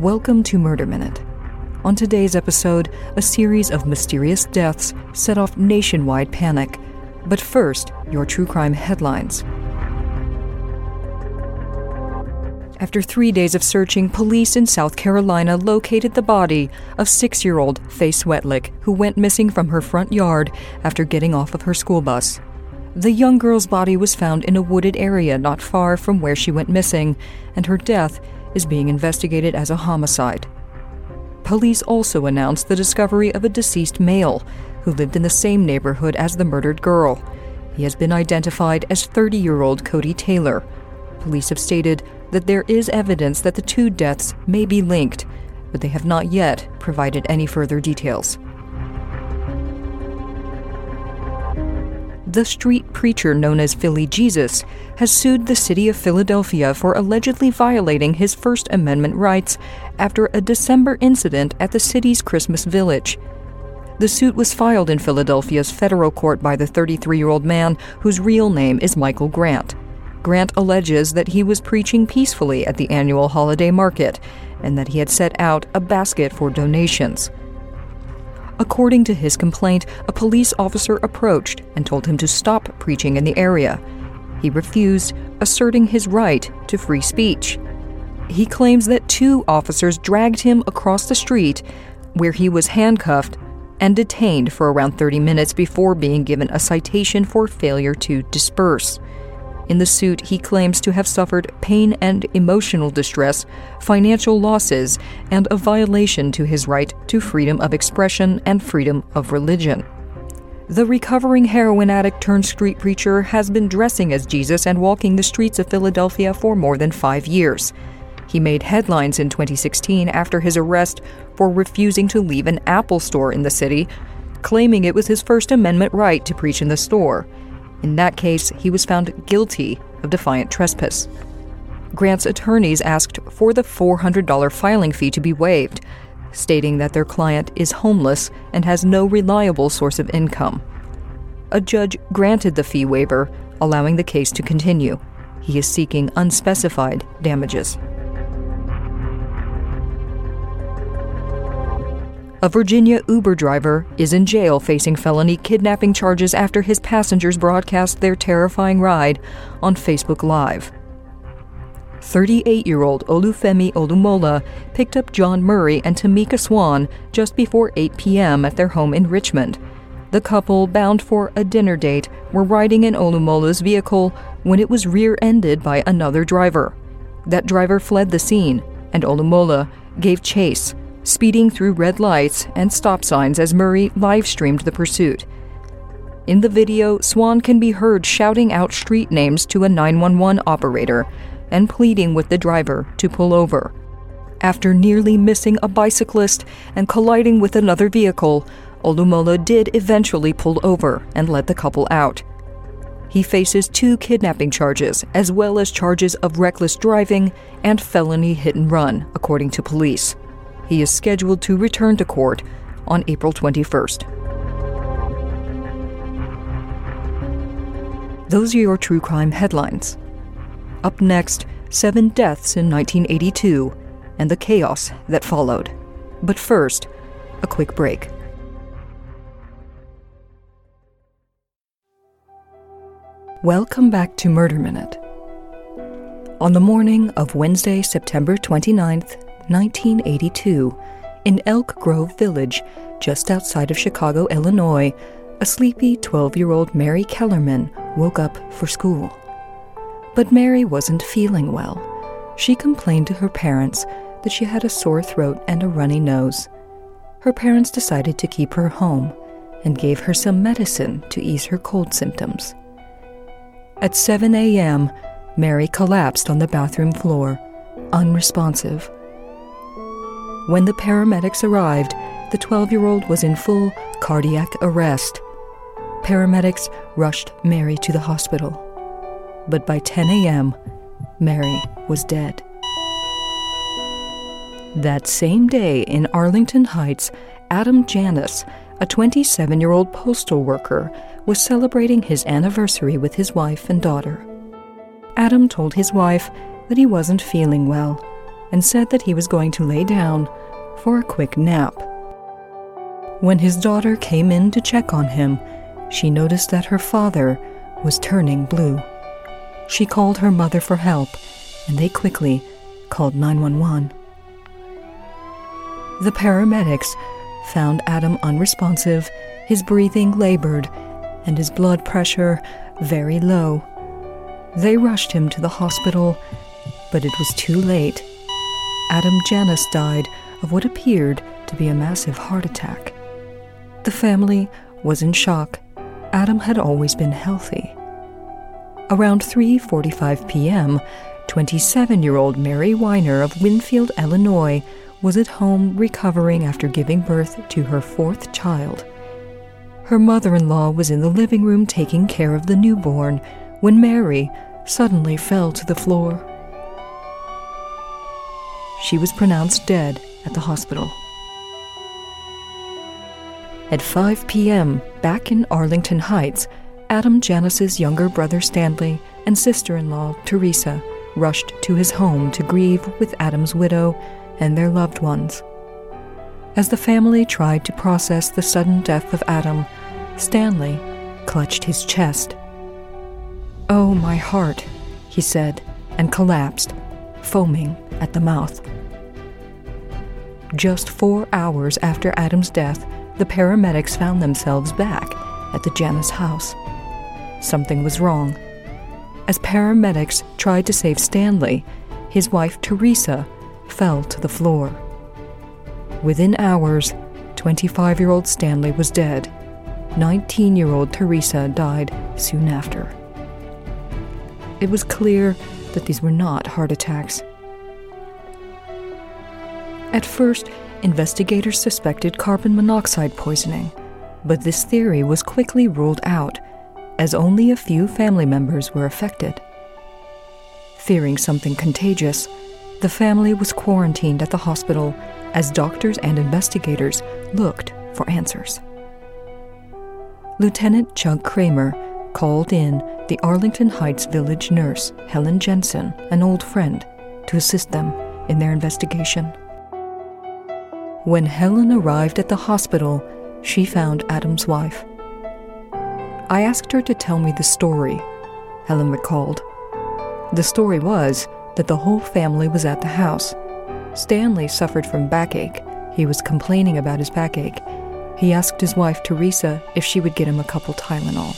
Welcome to Murder Minute. On today's episode, a series of mysterious deaths set off nationwide panic. But first, your true crime headlines. After three days of searching, police in South Carolina located the body of six year old Faye Swetlick, who went missing from her front yard after getting off of her school bus. The young girl's body was found in a wooded area not far from where she went missing, and her death is being investigated as a homicide. Police also announced the discovery of a deceased male who lived in the same neighborhood as the murdered girl. He has been identified as 30 year old Cody Taylor. Police have stated that there is evidence that the two deaths may be linked, but they have not yet provided any further details. The street preacher known as Philly Jesus has sued the city of Philadelphia for allegedly violating his First Amendment rights after a December incident at the city's Christmas Village. The suit was filed in Philadelphia's federal court by the 33 year old man whose real name is Michael Grant. Grant alleges that he was preaching peacefully at the annual holiday market and that he had set out a basket for donations. According to his complaint, a police officer approached and told him to stop preaching in the area. He refused, asserting his right to free speech. He claims that two officers dragged him across the street, where he was handcuffed and detained for around 30 minutes before being given a citation for failure to disperse. In the suit, he claims to have suffered pain and emotional distress, financial losses, and a violation to his right to freedom of expression and freedom of religion. The recovering heroin addict turned street preacher has been dressing as Jesus and walking the streets of Philadelphia for more than five years. He made headlines in 2016 after his arrest for refusing to leave an Apple store in the city, claiming it was his First Amendment right to preach in the store. In that case, he was found guilty of defiant trespass. Grant's attorneys asked for the $400 filing fee to be waived, stating that their client is homeless and has no reliable source of income. A judge granted the fee waiver, allowing the case to continue. He is seeking unspecified damages. A Virginia Uber driver is in jail facing felony kidnapping charges after his passengers broadcast their terrifying ride on Facebook Live. 38 year old Olufemi Olumola picked up John Murray and Tamika Swan just before 8 p.m. at their home in Richmond. The couple, bound for a dinner date, were riding in Olumola's vehicle when it was rear ended by another driver. That driver fled the scene, and Olumola gave chase speeding through red lights and stop signs as Murray live streamed the pursuit. In the video, Swan can be heard shouting out street names to a 911 operator and pleading with the driver to pull over. After nearly missing a bicyclist and colliding with another vehicle, Olumola did eventually pull over and let the couple out. He faces two kidnapping charges, as well as charges of reckless driving and felony hit and run, according to police. He is scheduled to return to court on April 21st. Those are your true crime headlines. Up next, seven deaths in 1982 and the chaos that followed. But first, a quick break. Welcome back to Murder Minute. On the morning of Wednesday, September 29th, 1982, in Elk Grove Village, just outside of Chicago, Illinois, a sleepy 12 year old Mary Kellerman woke up for school. But Mary wasn't feeling well. She complained to her parents that she had a sore throat and a runny nose. Her parents decided to keep her home and gave her some medicine to ease her cold symptoms. At 7 a.m., Mary collapsed on the bathroom floor, unresponsive. When the paramedics arrived, the 12 year old was in full cardiac arrest. Paramedics rushed Mary to the hospital. But by 10 a.m., Mary was dead. That same day in Arlington Heights, Adam Janus, a 27 year old postal worker, was celebrating his anniversary with his wife and daughter. Adam told his wife that he wasn't feeling well and said that he was going to lay down for a quick nap. When his daughter came in to check on him, she noticed that her father was turning blue. She called her mother for help, and they quickly called 911. The paramedics found Adam unresponsive, his breathing labored, and his blood pressure very low. They rushed him to the hospital, but it was too late. Adam Janus died of what appeared to be a massive heart attack. The family was in shock. Adam had always been healthy. Around 3:45 p.m., 27-year-old Mary Weiner of Winfield, Illinois, was at home recovering after giving birth to her fourth child. Her mother-in-law was in the living room taking care of the newborn when Mary suddenly fell to the floor. She was pronounced dead at the hospital. At 5 p.m., back in Arlington Heights, Adam Janus's younger brother Stanley and sister-in-law Teresa rushed to his home to grieve with Adam's widow and their loved ones. As the family tried to process the sudden death of Adam, Stanley clutched his chest. Oh, my heart, he said, and collapsed, foaming at the mouth. Just four hours after Adam's death, the paramedics found themselves back at the Janus house. Something was wrong. As paramedics tried to save Stanley, his wife Teresa fell to the floor. Within hours, 25 year old Stanley was dead. 19 year old Teresa died soon after. It was clear that these were not heart attacks. At first, investigators suspected carbon monoxide poisoning, but this theory was quickly ruled out as only a few family members were affected. Fearing something contagious, the family was quarantined at the hospital as doctors and investigators looked for answers. Lieutenant Chuck Kramer called in the Arlington Heights village nurse, Helen Jensen, an old friend, to assist them in their investigation. When Helen arrived at the hospital, she found Adam's wife. I asked her to tell me the story, Helen recalled. The story was that the whole family was at the house. Stanley suffered from backache. He was complaining about his backache. He asked his wife, Teresa, if she would get him a couple Tylenol.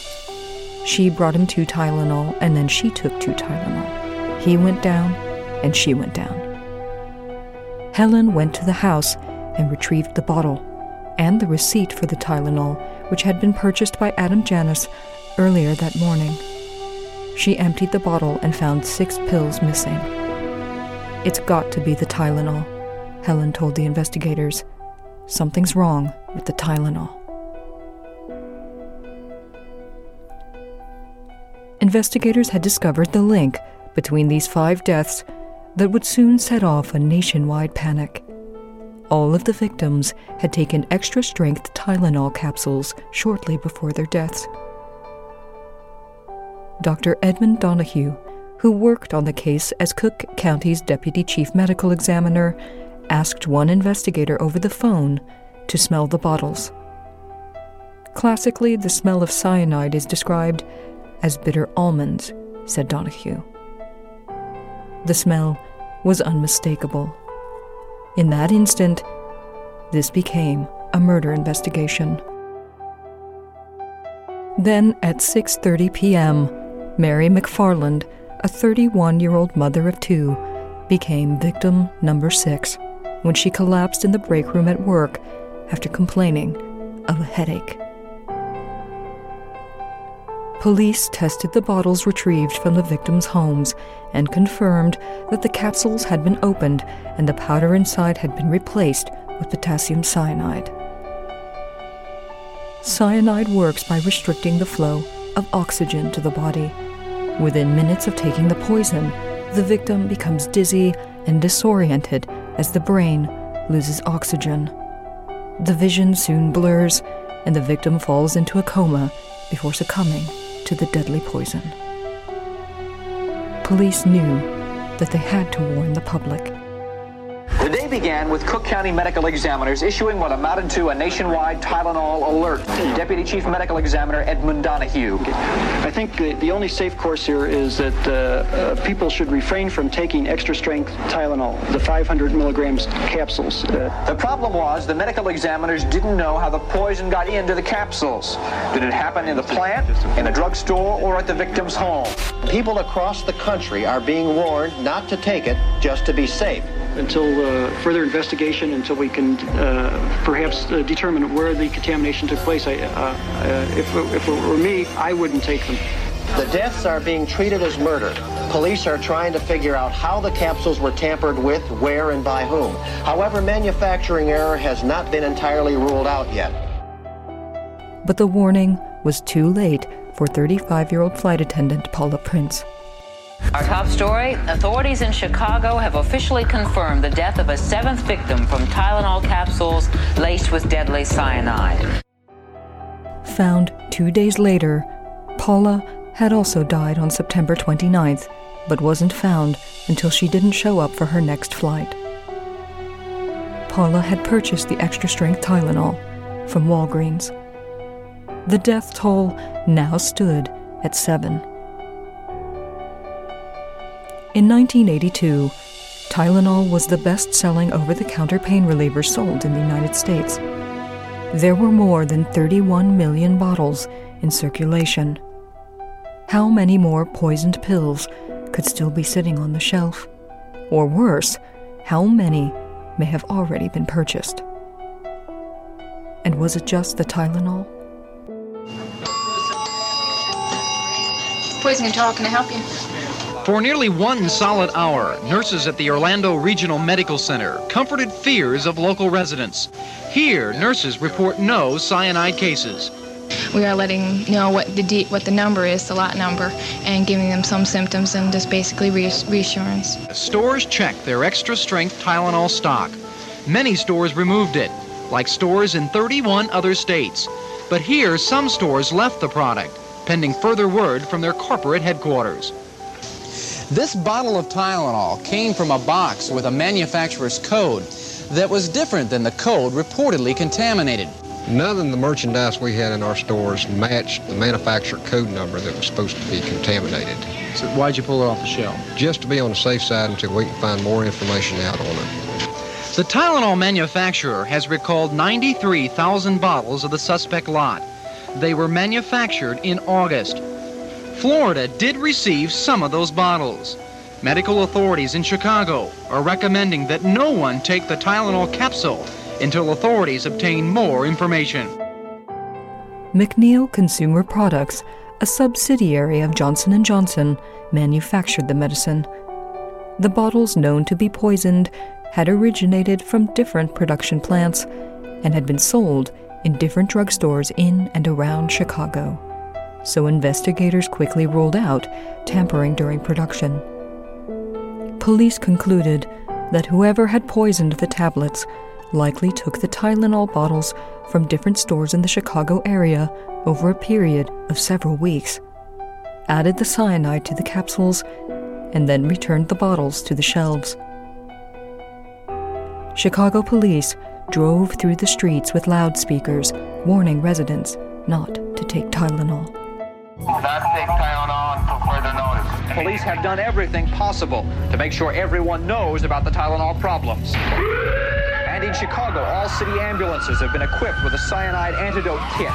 She brought him two Tylenol, and then she took two Tylenol. He went down, and she went down. Helen went to the house and retrieved the bottle and the receipt for the Tylenol, which had been purchased by Adam Janus earlier that morning. She emptied the bottle and found six pills missing. It's got to be the Tylenol, Helen told the investigators. Something's wrong with the Tylenol. Investigators had discovered the link between these five deaths that would soon set off a nationwide panic. All of the victims had taken extra strength Tylenol capsules shortly before their deaths. Dr. Edmund Donoghue, who worked on the case as Cook County's deputy chief medical examiner, asked one investigator over the phone to smell the bottles. Classically, the smell of cyanide is described as bitter almonds, said Donoghue. The smell was unmistakable. In that instant, this became a murder investigation. Then at 6:30 p.m., Mary McFarland, a 31-year-old mother of 2, became victim number 6 when she collapsed in the break room at work after complaining of a headache. Police tested the bottles retrieved from the victims' homes and confirmed that the capsules had been opened and the powder inside had been replaced with potassium cyanide. Cyanide works by restricting the flow of oxygen to the body. Within minutes of taking the poison, the victim becomes dizzy and disoriented as the brain loses oxygen. The vision soon blurs, and the victim falls into a coma before succumbing to the deadly poison. Police knew that they had to warn the public. The day began with Cook County medical examiners issuing what amounted to a nationwide Tylenol alert. Deputy Chief Medical Examiner Edmund Donoghue. I think the, the only safe course here is that uh, uh, people should refrain from taking extra strength Tylenol, the 500 milligrams capsules. Uh, the problem was the medical examiners didn't know how the poison got into the capsules. Did it happen in the plant, in a drugstore, or at the victim's home? People across the country are being warned not to take it just to be safe until uh, further investigation, until we can uh, perhaps uh, determine where the contamination took place. I, uh, uh, if, if it were me, I wouldn't take them. The deaths are being treated as murder. Police are trying to figure out how the capsules were tampered with, where, and by whom. However, manufacturing error has not been entirely ruled out yet. But the warning was too late for 35 year old flight attendant Paula Prince. Our top story authorities in Chicago have officially confirmed the death of a seventh victim from Tylenol capsules laced with deadly cyanide. Found two days later, Paula had also died on September 29th, but wasn't found until she didn't show up for her next flight. Paula had purchased the extra strength Tylenol from Walgreens. The death toll now stood at seven. In 1982, Tylenol was the best selling over the counter pain reliever sold in the United States. There were more than 31 million bottles in circulation. How many more poisoned pills could still be sitting on the shelf? Or worse, how many may have already been purchased? And was it just the Tylenol? Poison control, can I help you? For nearly one solid hour, nurses at the Orlando Regional Medical Center comforted fears of local residents. Here, nurses report no cyanide cases. We are letting know what the what the number is, the lot number, and giving them some symptoms and just basically reassurance. Stores checked their extra strength Tylenol stock. Many stores removed it, like stores in 31 other states. But here, some stores left the product, pending further word from their corporate headquarters. This bottle of Tylenol came from a box with a manufacturer's code that was different than the code reportedly contaminated. None of the merchandise we had in our stores matched the manufacturer code number that was supposed to be contaminated. So why'd you pull it off the shelf? Just to be on the safe side until we can find more information out on it. The Tylenol manufacturer has recalled 93,000 bottles of the suspect lot. They were manufactured in August. Florida did receive some of those bottles. Medical authorities in Chicago are recommending that no one take the Tylenol capsule until authorities obtain more information. McNeil Consumer Products, a subsidiary of Johnson & Johnson, manufactured the medicine. The bottles known to be poisoned had originated from different production plants and had been sold in different drugstores in and around Chicago so investigators quickly ruled out tampering during production. Police concluded that whoever had poisoned the tablets likely took the Tylenol bottles from different stores in the Chicago area over a period of several weeks, added the cyanide to the capsules, and then returned the bottles to the shelves. Chicago police drove through the streets with loudspeakers warning residents not to take Tylenol. Not take Tylenol until further notice. Police have done everything possible to make sure everyone knows about the Tylenol problems. And in Chicago, all city ambulances have been equipped with a cyanide antidote kit.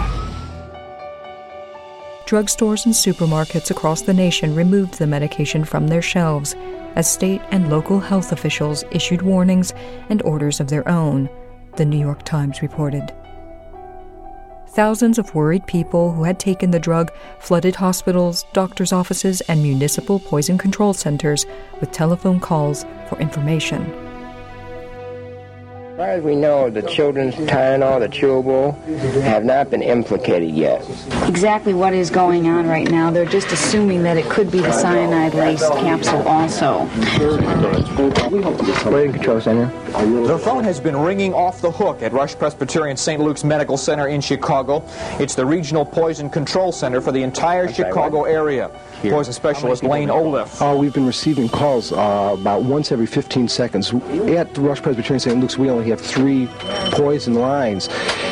Drugstores and supermarkets across the nation removed the medication from their shelves as state and local health officials issued warnings and orders of their own, the New York Times reported. Thousands of worried people who had taken the drug flooded hospitals, doctors' offices, and municipal poison control centers with telephone calls for information. As far as we know, the children's Tylenol, the chewable, have not been implicated yet. Exactly what is going on right now, they're just assuming that it could be the cyanide-laced capsule also. Poison Control Center. The phone has been ringing off the hook at Rush Presbyterian St. Luke's Medical Center in Chicago. It's the regional poison control center for the entire Chicago area. Here. Poison specialist Lane Oliff. Uh, we've been receiving calls uh, about once every 15 seconds. At the Rush Presbyterian St. Luke's, we only have three poison lines,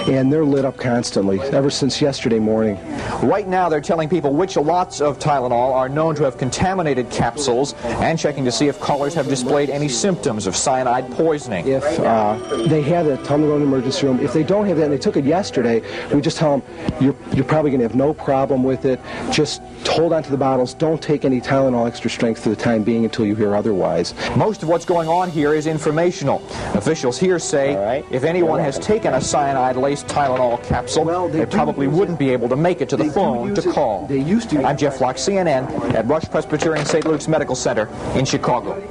and they're lit up constantly ever since yesterday morning. Right now, they're telling people which lots of Tylenol are known to have contaminated capsules and checking to see if callers have displayed any symptoms of cyanide poisoning. If uh, they have it, tell them to go to the emergency room. If they don't have that and they took it yesterday, we just tell them you're, you're probably going to have no problem with it. Just hold on to the bottles. Don't take any Tylenol extra strength for the time being until you hear otherwise. Most of what's going on here is informational. Officials here say right. if anyone has taken a cyanide-laced Tylenol capsule, well, they, they probably wouldn't be able to make it to the phone to call. They used to. I'm Jeff Flock, CNN, at Rush Presbyterian St. Luke's Medical Center in Chicago.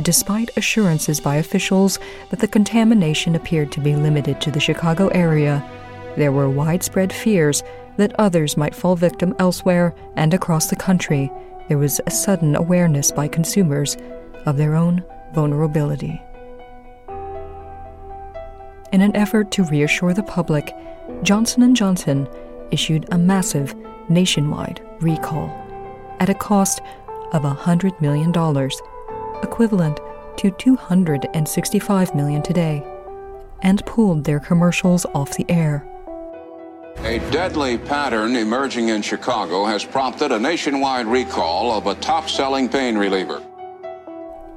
Despite assurances by officials that the contamination appeared to be limited to the Chicago area, there were widespread fears that others might fall victim elsewhere and across the country. There was a sudden awareness by consumers of their own vulnerability. In an effort to reassure the public, Johnson & Johnson issued a massive nationwide recall at a cost of $100 million, equivalent to 265 million today, and pulled their commercials off the air. A deadly pattern emerging in Chicago has prompted a nationwide recall of a top selling pain reliever.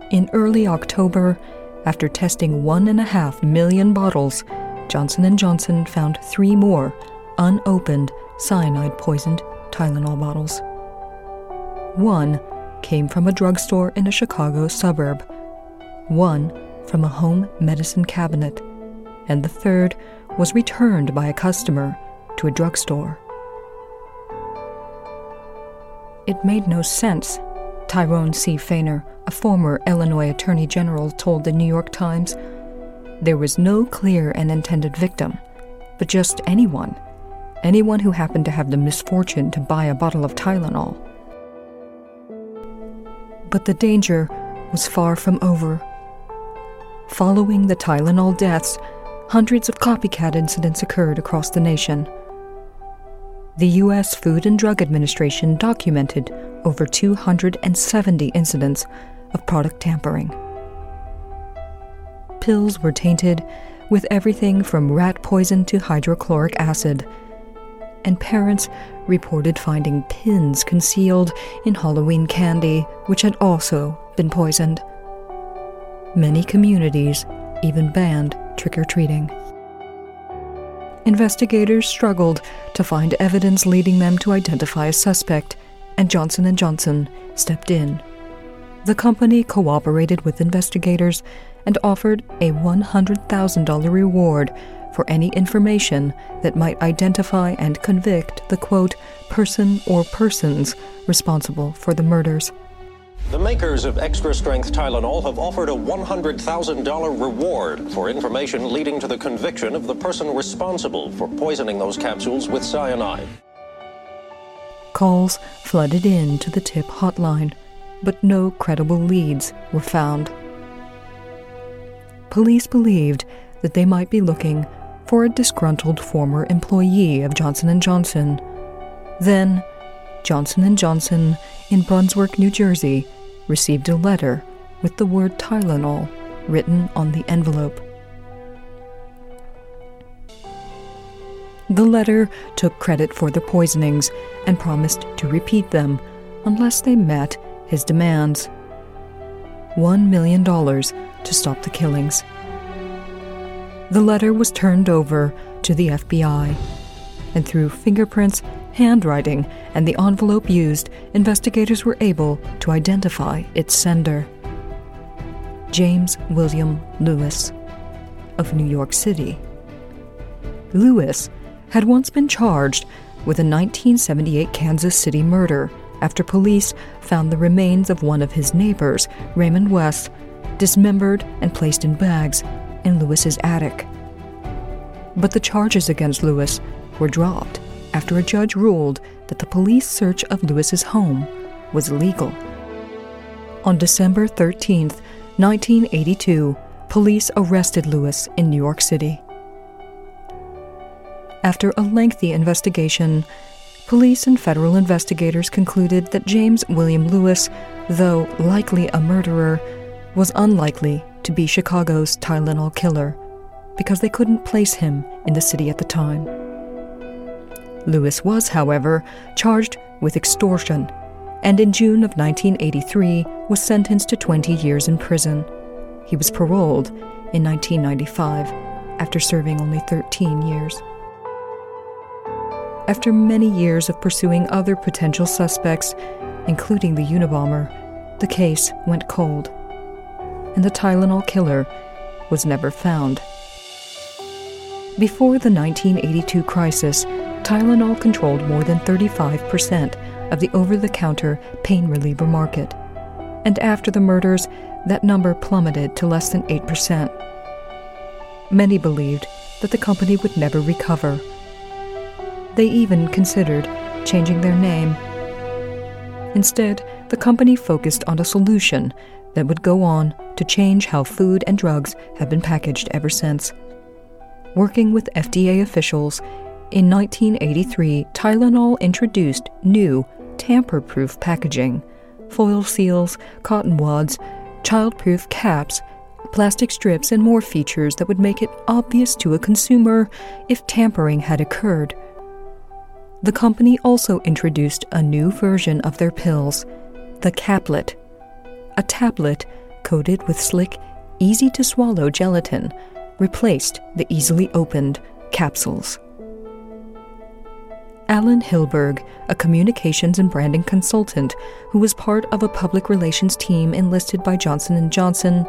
In early October, after testing one and a half million bottles, Johnson & Johnson found three more unopened cyanide poisoned Tylenol bottles. One came from a drugstore in a Chicago suburb, one from a home medicine cabinet, and the third was returned by a customer to a drugstore. It made no sense, Tyrone C. Fahner, a former Illinois Attorney General, told the New York Times. There was no clear and intended victim, but just anyone. Anyone who happened to have the misfortune to buy a bottle of Tylenol. But the danger was far from over. Following the Tylenol deaths, hundreds of copycat incidents occurred across the nation the U.S. Food and Drug Administration documented over 270 incidents of product tampering. Pills were tainted with everything from rat poison to hydrochloric acid, and parents reported finding pins concealed in Halloween candy, which had also been poisoned. Many communities even banned trick or treating investigators struggled to find evidence leading them to identify a suspect, and Johnson & Johnson stepped in. The company cooperated with investigators and offered a $100,000 reward for any information that might identify and convict the quote person or persons responsible for the murders. The makers of extra strength Tylenol have offered a $100,000 reward for information leading to the conviction of the person responsible for poisoning those capsules with cyanide. Calls flooded in to the tip hotline, but no credible leads were found. Police believed that they might be looking for a disgruntled former employee of Johnson & Johnson. Then, Johnson & Johnson in Brunswick, New Jersey, received a letter with the word Tylenol written on the envelope. The letter took credit for the poisonings and promised to repeat them unless they met his demands $1 million to stop the killings. The letter was turned over to the FBI, and through fingerprints handwriting, and the envelope used, investigators were able to identify its sender. James William Lewis of New York City. Lewis had once been charged with a 1978 Kansas City murder after police found the remains of one of his neighbors, Raymond West, dismembered and placed in bags in Lewis's attic. But the charges against Lewis were dropped after a judge ruled that the police search of Lewis's home was legal. On December 13, 1982, police arrested Lewis in New York City. After a lengthy investigation, police and federal investigators concluded that James William Lewis, though likely a murderer, was unlikely to be Chicago's Tylenol killer because they couldn't place him in the city at the time. Lewis was, however, charged with extortion and in June of 1983 was sentenced to 20 years in prison. He was paroled in 1995 after serving only 13 years. After many years of pursuing other potential suspects, including the Unabomber, the case went cold, and the Tylenol killer was never found. Before the 1982 crisis, Tylenol controlled more than 35% of the over the counter pain reliever market. And after the murders, that number plummeted to less than 8%. Many believed that the company would never recover. They even considered changing their name. Instead, the company focused on a solution that would go on to change how food and drugs have been packaged ever since. Working with FDA officials, in 1983, Tylenol introduced new, tamper proof packaging foil seals, cotton wads, child proof caps, plastic strips, and more features that would make it obvious to a consumer if tampering had occurred. The company also introduced a new version of their pills, the caplet, a tablet coated with slick, easy to swallow gelatin, replaced the easily opened capsules. Alan Hilburg, a communications and branding consultant who was part of a public relations team enlisted by Johnson & Johnson,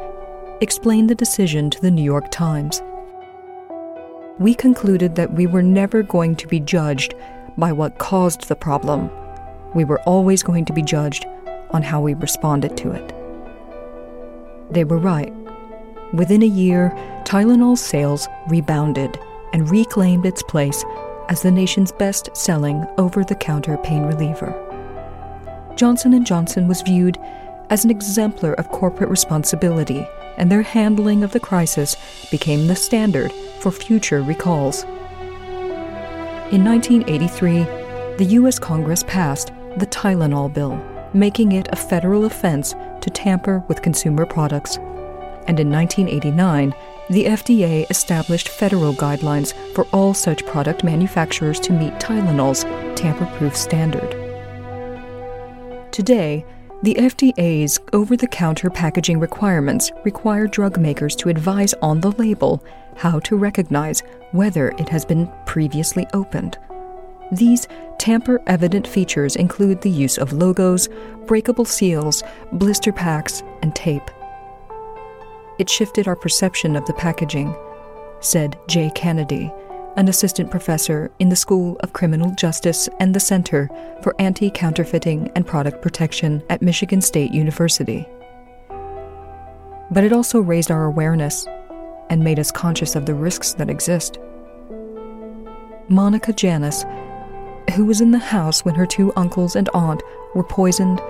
explained the decision to the New York Times. We concluded that we were never going to be judged by what caused the problem. We were always going to be judged on how we responded to it. They were right. Within a year, Tylenol's sales rebounded and reclaimed its place as the nation's best-selling over-the-counter pain reliever. Johnson & Johnson was viewed as an exemplar of corporate responsibility, and their handling of the crisis became the standard for future recalls. In 1983, the U.S. Congress passed the Tylenol Bill, making it a federal offense to tamper with consumer products. And in 1989, the FDA established federal guidelines for all such product manufacturers to meet Tylenol's tamper proof standard. Today, the FDA's over the counter packaging requirements require drug makers to advise on the label how to recognize whether it has been previously opened. These tamper evident features include the use of logos, breakable seals, blister packs, and tape. It shifted our perception of the packaging, said Jay Kennedy, an assistant professor in the School of Criminal Justice and the Center for Anti Counterfeiting and Product Protection at Michigan State University. But it also raised our awareness and made us conscious of the risks that exist. Monica Janus, who was in the house when her two uncles and aunt were poisoned,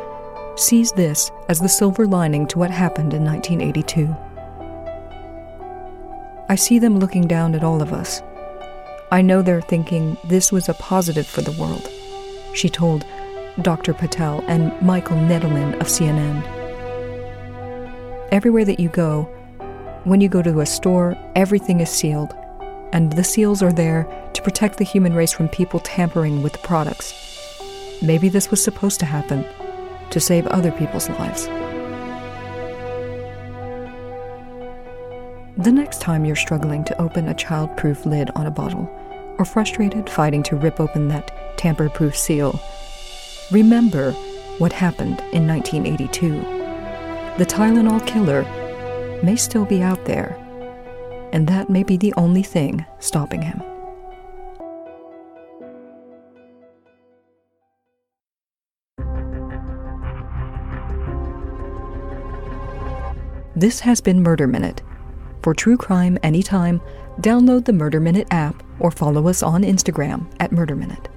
sees this as the silver lining to what happened in 1982. I see them looking down at all of us. I know they're thinking this was a positive for the world, she told Dr. Patel and Michael Nedelman of CNN. Everywhere that you go, when you go to a store, everything is sealed, and the seals are there to protect the human race from people tampering with the products. Maybe this was supposed to happen to save other people's lives. The next time you're struggling to open a child-proof lid on a bottle, or frustrated fighting to rip open that tamper-proof seal, remember what happened in 1982. The Tylenol killer may still be out there, and that may be the only thing stopping him. This has been Murder Minute for true crime anytime, download the Murder Minute app or follow us on Instagram at Murder Minute.